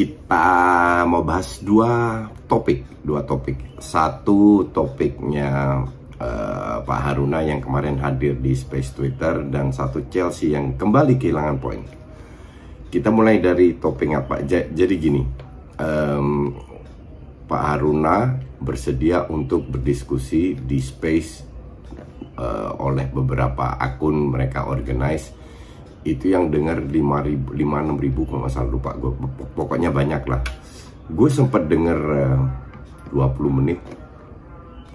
Kita mau bahas dua topik, dua topik. Satu topiknya uh, Pak Haruna yang kemarin hadir di Space Twitter dan satu Chelsea yang kembali kehilangan poin. Kita mulai dari topik apa? Jadi gini, um, Pak Haruna bersedia untuk berdiskusi di Space uh, oleh beberapa akun mereka organize itu yang dengar 5 ribu, 5 6 ribu kalau nggak salah lupa gue pokoknya banyak lah. Gue sempat denger uh, 20 menit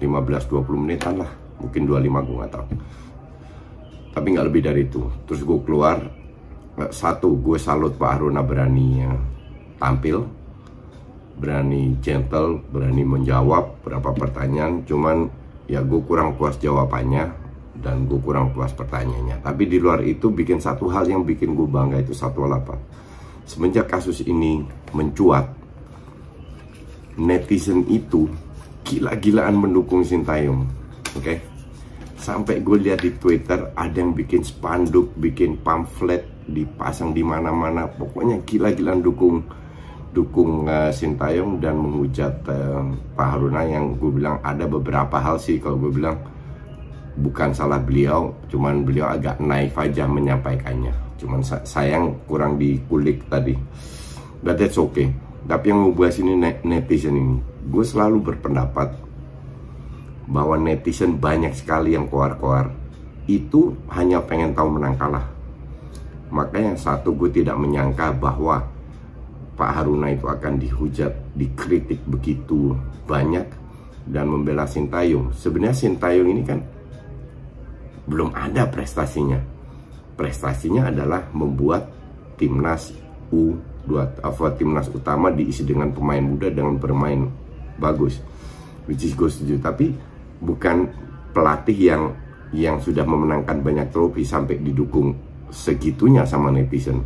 15-20 menitan lah. Mungkin 25 gue nggak tahu. Tapi nggak lebih dari itu. Terus gue keluar uh, satu gue salut Pak Haruna berani uh, tampil. Berani gentle berani menjawab beberapa pertanyaan. Cuman ya gue kurang puas jawabannya dan gue kurang puas pertanyaannya. Tapi di luar itu bikin satu hal yang bikin gue bangga itu satu apa? Semenjak kasus ini mencuat, netizen itu gila-gilaan mendukung Sintayong, oke? Okay? Sampai gue lihat di Twitter ada yang bikin spanduk, bikin pamflet dipasang di mana-mana, pokoknya gila-gilaan dukung dukung uh, Sintayong dan menghujat uh, Pak Haruna yang gue bilang ada beberapa hal sih kalau gue bilang bukan salah beliau, cuman beliau agak naif aja menyampaikannya. Cuman sayang kurang dikulik tadi. But that's okay. Tapi yang mau bahas ini netizen ini, gue selalu berpendapat bahwa netizen banyak sekali yang koar-koar itu hanya pengen tahu menang kalah. Makanya satu gue tidak menyangka bahwa Pak Haruna itu akan dihujat, dikritik begitu banyak dan membela Sintayong. Sebenarnya Sintayong ini kan belum ada prestasinya. Prestasinya adalah membuat timnas U2 apa timnas utama diisi dengan pemain muda dengan bermain bagus. Which is gue setuju, tapi bukan pelatih yang yang sudah memenangkan banyak trofi sampai didukung segitunya sama netizen.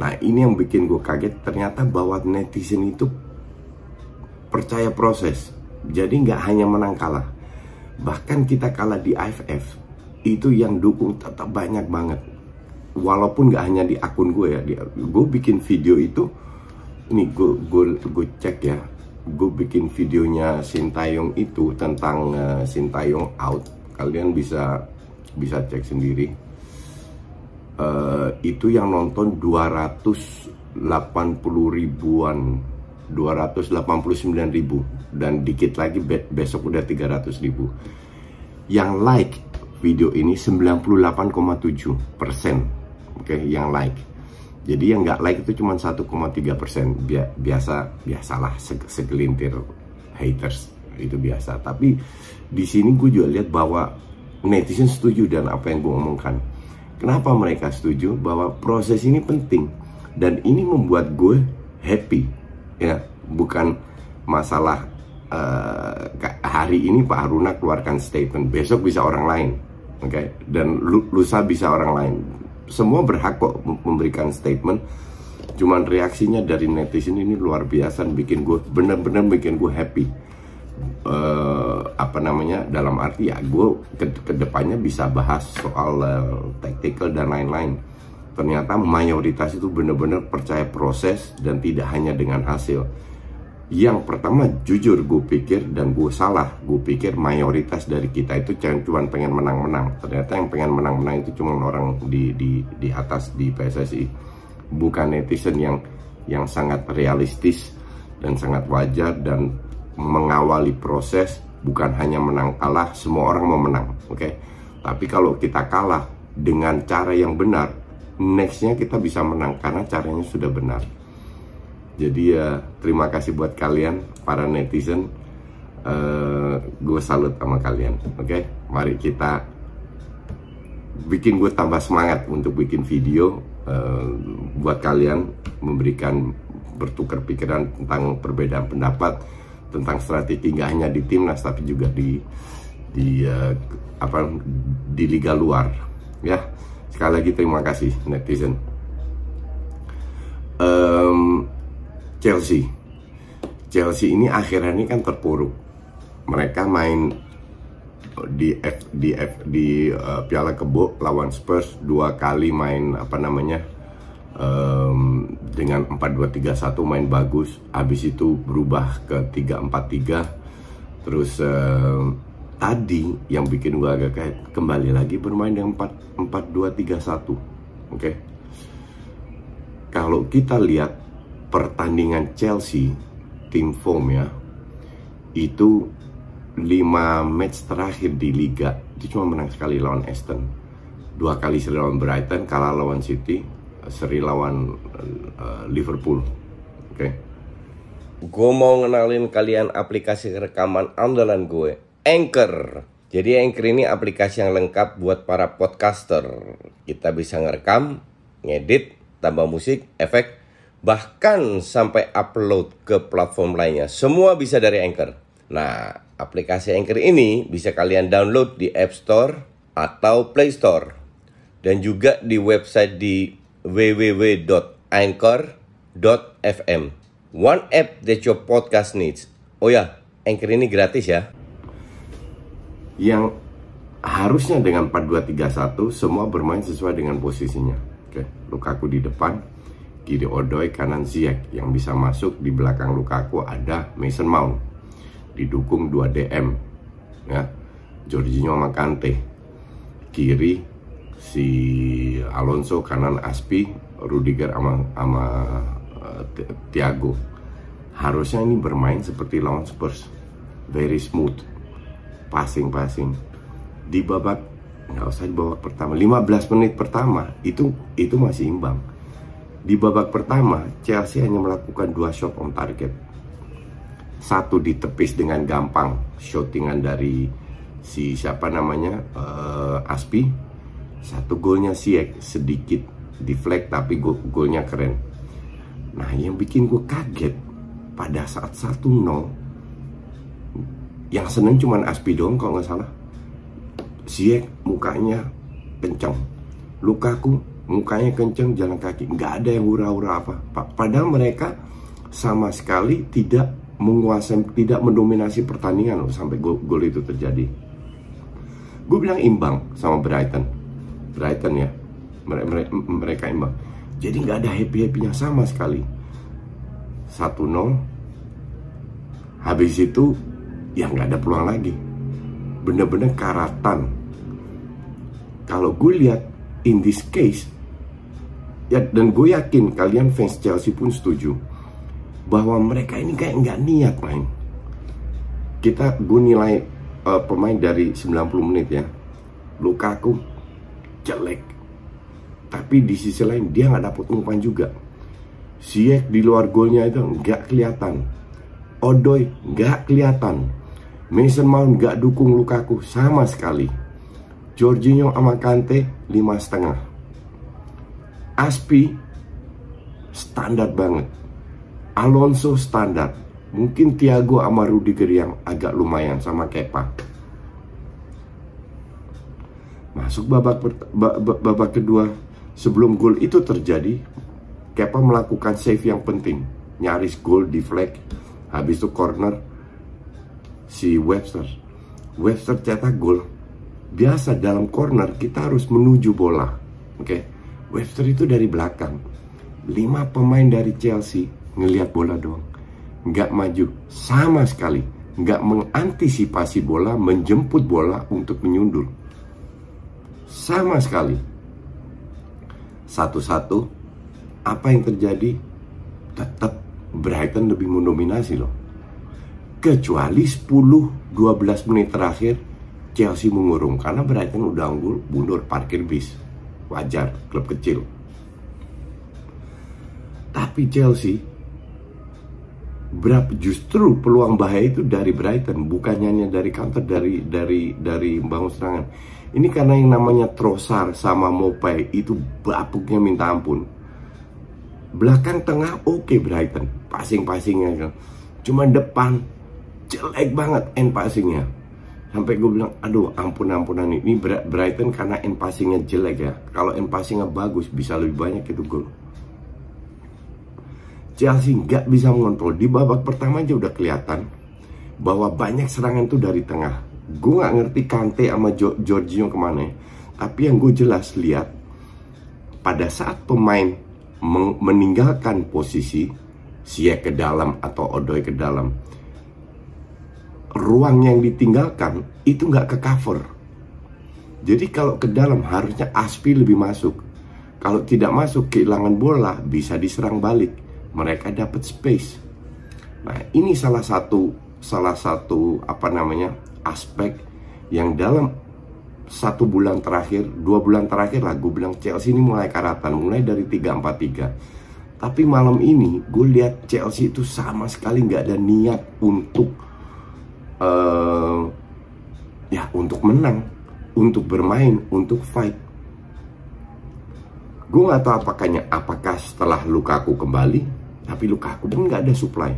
Nah ini yang bikin gue kaget ternyata bahwa netizen itu percaya proses. Jadi nggak hanya menang kalah, Bahkan kita kalah di AFF, itu yang dukung tetap banyak banget. Walaupun gak hanya di akun gue ya, gue bikin video itu, ini gue, gue, gue cek ya, gue bikin videonya Sintayong itu tentang uh, Sintayong out. Kalian bisa bisa cek sendiri. Uh, itu yang nonton 280 ribuan 289 ribu dan dikit lagi besok udah 300 ribu. Yang like video ini 98,7 persen oke okay, yang like. Jadi yang nggak like itu cuma 1,3 persen. Biasa biasalah segelintir haters itu biasa. Tapi di sini gue juga lihat bahwa netizen setuju dan apa yang gue omongkan. Kenapa mereka setuju? Bahwa proses ini penting. Dan ini membuat gue happy ya bukan masalah uh, hari ini Pak Haruna keluarkan statement besok bisa orang lain oke? Okay? dan lusa bisa orang lain. Semua berhak kok memberikan statement. Cuman reaksinya dari netizen ini luar biasa bikin gue bener-bener bikin gue happy. Uh, apa namanya dalam arti ya gue ke ke depannya bisa bahas soal uh, tactical dan lain-lain ternyata mayoritas itu benar-benar percaya proses dan tidak hanya dengan hasil. Yang pertama jujur gue pikir dan gue salah, gue pikir mayoritas dari kita itu cuma pengen menang-menang. Ternyata yang pengen menang-menang itu cuma orang di di di atas di PSSI, bukan netizen yang yang sangat realistis dan sangat wajar dan mengawali proses bukan hanya menang kalah semua orang mau menang oke okay? tapi kalau kita kalah dengan cara yang benar nextnya kita bisa menang karena caranya sudah benar. Jadi ya terima kasih buat kalian para netizen. Uh, gue salut sama kalian oke? Okay? mari kita bikin gue tambah semangat untuk bikin video uh, buat kalian memberikan bertukar pikiran tentang perbedaan pendapat tentang strategi nggak hanya di timnas tapi juga di di uh, apa di liga luar ya sekali lagi terima kasih netizen. Um, Chelsea. Chelsea ini akhirnya ini kan terpuruk. Mereka main di F, di F, di uh, Piala Kebo lawan Spurs dua kali main apa namanya um, dengan 4-2-3-1 main bagus. Habis itu berubah ke 3-4-3 terus um, tadi yang bikin gue agak kayak kembali lagi bermain dengan 4-2-3-1 oke okay? kalau kita lihat pertandingan Chelsea tim form ya itu 5 match terakhir di Liga itu cuma menang sekali lawan Aston dua kali seri lawan Brighton kalah lawan City seri lawan uh, Liverpool. Oke. Okay. Gue mau ngenalin kalian aplikasi rekaman andalan gue, Anchor. Jadi Anchor ini aplikasi yang lengkap buat para podcaster. Kita bisa ngerekam, ngedit, tambah musik, efek, bahkan sampai upload ke platform lainnya. Semua bisa dari Anchor. Nah, aplikasi Anchor ini bisa kalian download di App Store atau Play Store. Dan juga di website di www.anchor.fm One app that your podcast needs. Oh ya, Anchor ini gratis ya. Yang harusnya dengan 4231 semua bermain sesuai dengan posisinya. Oke, Lukaku di depan, kiri Odoi, kanan Ziyech. Yang bisa masuk di belakang Lukaku ada Mason Mount. Didukung 2 DM. Ya. Jorginho sama Kante. Kiri si Alonso kanan Aspi Rudiger sama sama uh, Thiago harusnya ini bermain seperti lawan Spurs very smooth passing passing di babak nggak usah di babak pertama. 15 menit pertama itu itu masih imbang. Di babak pertama Chelsea hanya melakukan dua shot on target. Satu ditepis dengan gampang shootingan dari si siapa namanya uh, Aspi. Satu golnya Siek sedikit deflect tapi gol golnya keren. Nah yang bikin gue kaget pada saat 1-0 yang seneng cuman Aspi dong kalau nggak salah. Siek mukanya kencang. Lukaku mukanya kencang jalan kaki. Nggak ada yang hura-hura apa. Padahal mereka sama sekali tidak menguasai, tidak mendominasi pertandingan loh sampai gol, gol itu terjadi. Gue bilang imbang sama Brighton Brighton ya mereka, mereka, mereka imbang jadi nggak ada happy happynya sama sekali satu nol habis itu ya nggak ada peluang lagi. Bener-bener karatan. Kalau gue lihat in this case ya dan gue yakin kalian fans Chelsea pun setuju bahwa mereka ini kayak nggak niat main. Kita gue nilai uh, pemain dari 90 menit ya. Lukaku jelek. Tapi di sisi lain dia nggak dapat umpan juga. Siek di luar golnya itu nggak kelihatan. Odoi nggak kelihatan Mason Mount nggak dukung Lukaku sama sekali. Jorginho sama Kante lima setengah. Aspi standar banget. Alonso standar. Mungkin Thiago sama Rudiger yang agak lumayan sama Kepa. Masuk babak babak kedua. Sebelum gol itu terjadi, Kepa melakukan save yang penting, nyaris gol di flag. Habis itu corner si Webster. Webster cetak gol. Biasa dalam corner kita harus menuju bola. Oke. Okay? Webster itu dari belakang. Lima pemain dari Chelsea ngelihat bola doang. Nggak maju sama sekali. Nggak mengantisipasi bola, menjemput bola untuk menyundul sama sekali. Satu-satu, apa yang terjadi? Tetap Brighton lebih mendominasi loh. Kecuali 10-12 menit terakhir Chelsea mengurung. Karena Brighton udah unggul mundur parkir bis. Wajar klub kecil. Tapi Chelsea berapa justru peluang bahaya itu dari Brighton. Bukannya hanya dari counter dari dari dari bangun serangan. Ini karena yang namanya Trossard sama Mopai itu bapuknya minta ampun. Belakang tengah oke okay Brighton passing-passingnya cuma depan jelek banget end passingnya sampai gue bilang aduh ampun ampunan ini Brighton karena end passingnya jelek ya. Kalau end passingnya bagus bisa lebih banyak itu gol. Chelsea nggak bisa mengontrol. Di babak pertama aja udah kelihatan bahwa banyak serangan tuh dari tengah. Gue nggak ngerti Kante sama jo Jorginho ke mana. Tapi yang gue jelas lihat pada saat pemain meninggalkan posisi Siak ke dalam atau Odoi ke dalam ruang yang ditinggalkan itu nggak ke cover. Jadi kalau ke dalam harusnya Aspi lebih masuk. Kalau tidak masuk kehilangan bola bisa diserang balik. Mereka dapat space. Nah ini salah satu salah satu apa namanya aspek yang dalam satu bulan terakhir, dua bulan terakhir lah gue bilang Chelsea ini mulai karatan, mulai dari 3-4-3. Tapi malam ini gue lihat Chelsea itu sama sekali nggak ada niat untuk uh, ya untuk menang, untuk bermain, untuk fight. Gue nggak tahu apakahnya apakah setelah Lukaku kembali, tapi Lukaku pun nggak ada supply.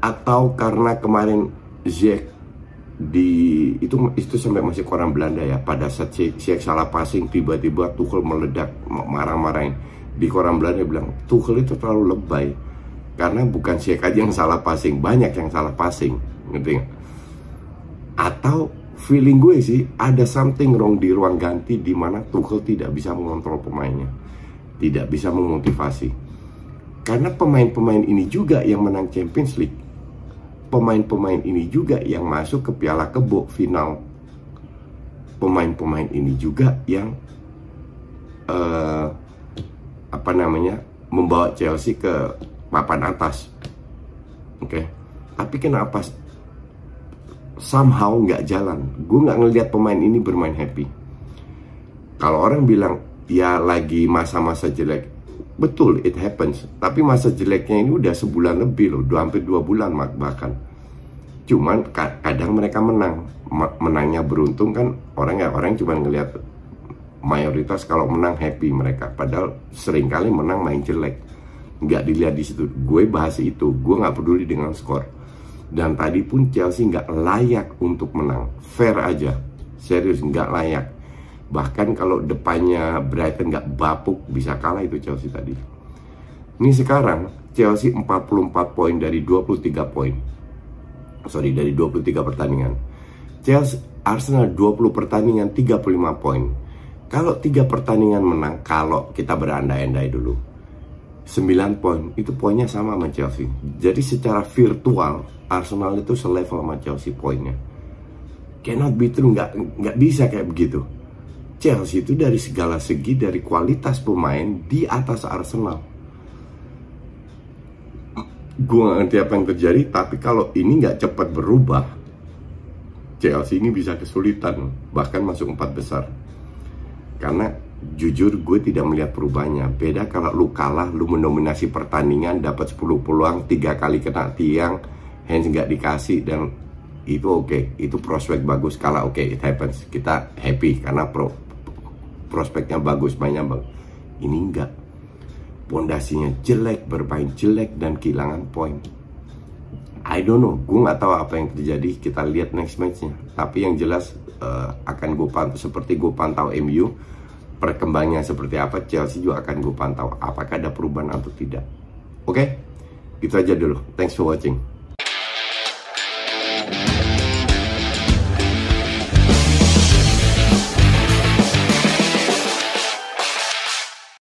Atau karena kemarin Ziyech di itu itu sampai masih koran Belanda ya pada saat Ziyech salah passing tiba-tiba Tuchel meledak marah-marahin di koran Belanda bilang Tuchel itu terlalu lebay karena bukan Ziyech aja yang salah passing banyak yang salah passing ngerti gak? Atau feeling gue sih ada something wrong di ruang ganti di mana Tuchel tidak bisa mengontrol pemainnya, tidak bisa memotivasi. Karena pemain-pemain ini juga yang menang Champions League. Pemain-pemain ini juga yang masuk ke Piala Kebo final. Pemain-pemain ini juga yang uh, apa namanya membawa Chelsea ke papan atas. Oke. Okay? Tapi kenapa somehow nggak jalan. Gue nggak ngelihat pemain ini bermain happy. Kalau orang bilang ya lagi masa-masa jelek, betul it happens. Tapi masa jeleknya ini udah sebulan lebih loh, dua hampir dua bulan bahkan. Cuman kadang mereka menang, menangnya beruntung kan orang ya orang cuma ngelihat mayoritas kalau menang happy mereka. Padahal sering kali menang main jelek, nggak dilihat di situ. Gue bahas itu, gue nggak peduli dengan skor dan tadi pun Chelsea nggak layak untuk menang. Fair aja. Serius nggak layak. Bahkan kalau depannya Brighton nggak bapuk bisa kalah itu Chelsea tadi. Ini sekarang Chelsea 44 poin dari 23 poin. Sorry, dari 23 pertandingan. Chelsea Arsenal 20 pertandingan 35 poin. Kalau tiga pertandingan menang, kalau kita berandai-andai dulu, 9 poin itu poinnya sama sama Chelsea. Jadi secara virtual Arsenal itu selevel sama Chelsea poinnya. Cannot be true, nggak nggak bisa kayak begitu. Chelsea itu dari segala segi dari kualitas pemain di atas Arsenal. Gue gak ngerti apa yang terjadi, tapi kalau ini nggak cepat berubah, Chelsea ini bisa kesulitan bahkan masuk empat besar. Karena jujur gue tidak melihat perubahannya. Beda kalau lu kalah lu mendominasi pertandingan dapat 10 peluang tiga kali kena tiang hands nggak dikasih dan itu oke. Okay. itu prospek bagus. Kalah oke okay, it happens. Kita happy karena pro prospeknya bagus banyak bang. Ini enggak pondasinya jelek bermain jelek dan kehilangan poin. I don't know. Gue nggak tahu apa yang terjadi. Kita lihat next matchnya. Tapi yang jelas uh, akan gue pantau seperti gue pantau MU perkembangannya seperti apa Chelsea juga akan gue pantau apakah ada perubahan atau tidak. Oke? Okay? gitu aja dulu. Thanks for watching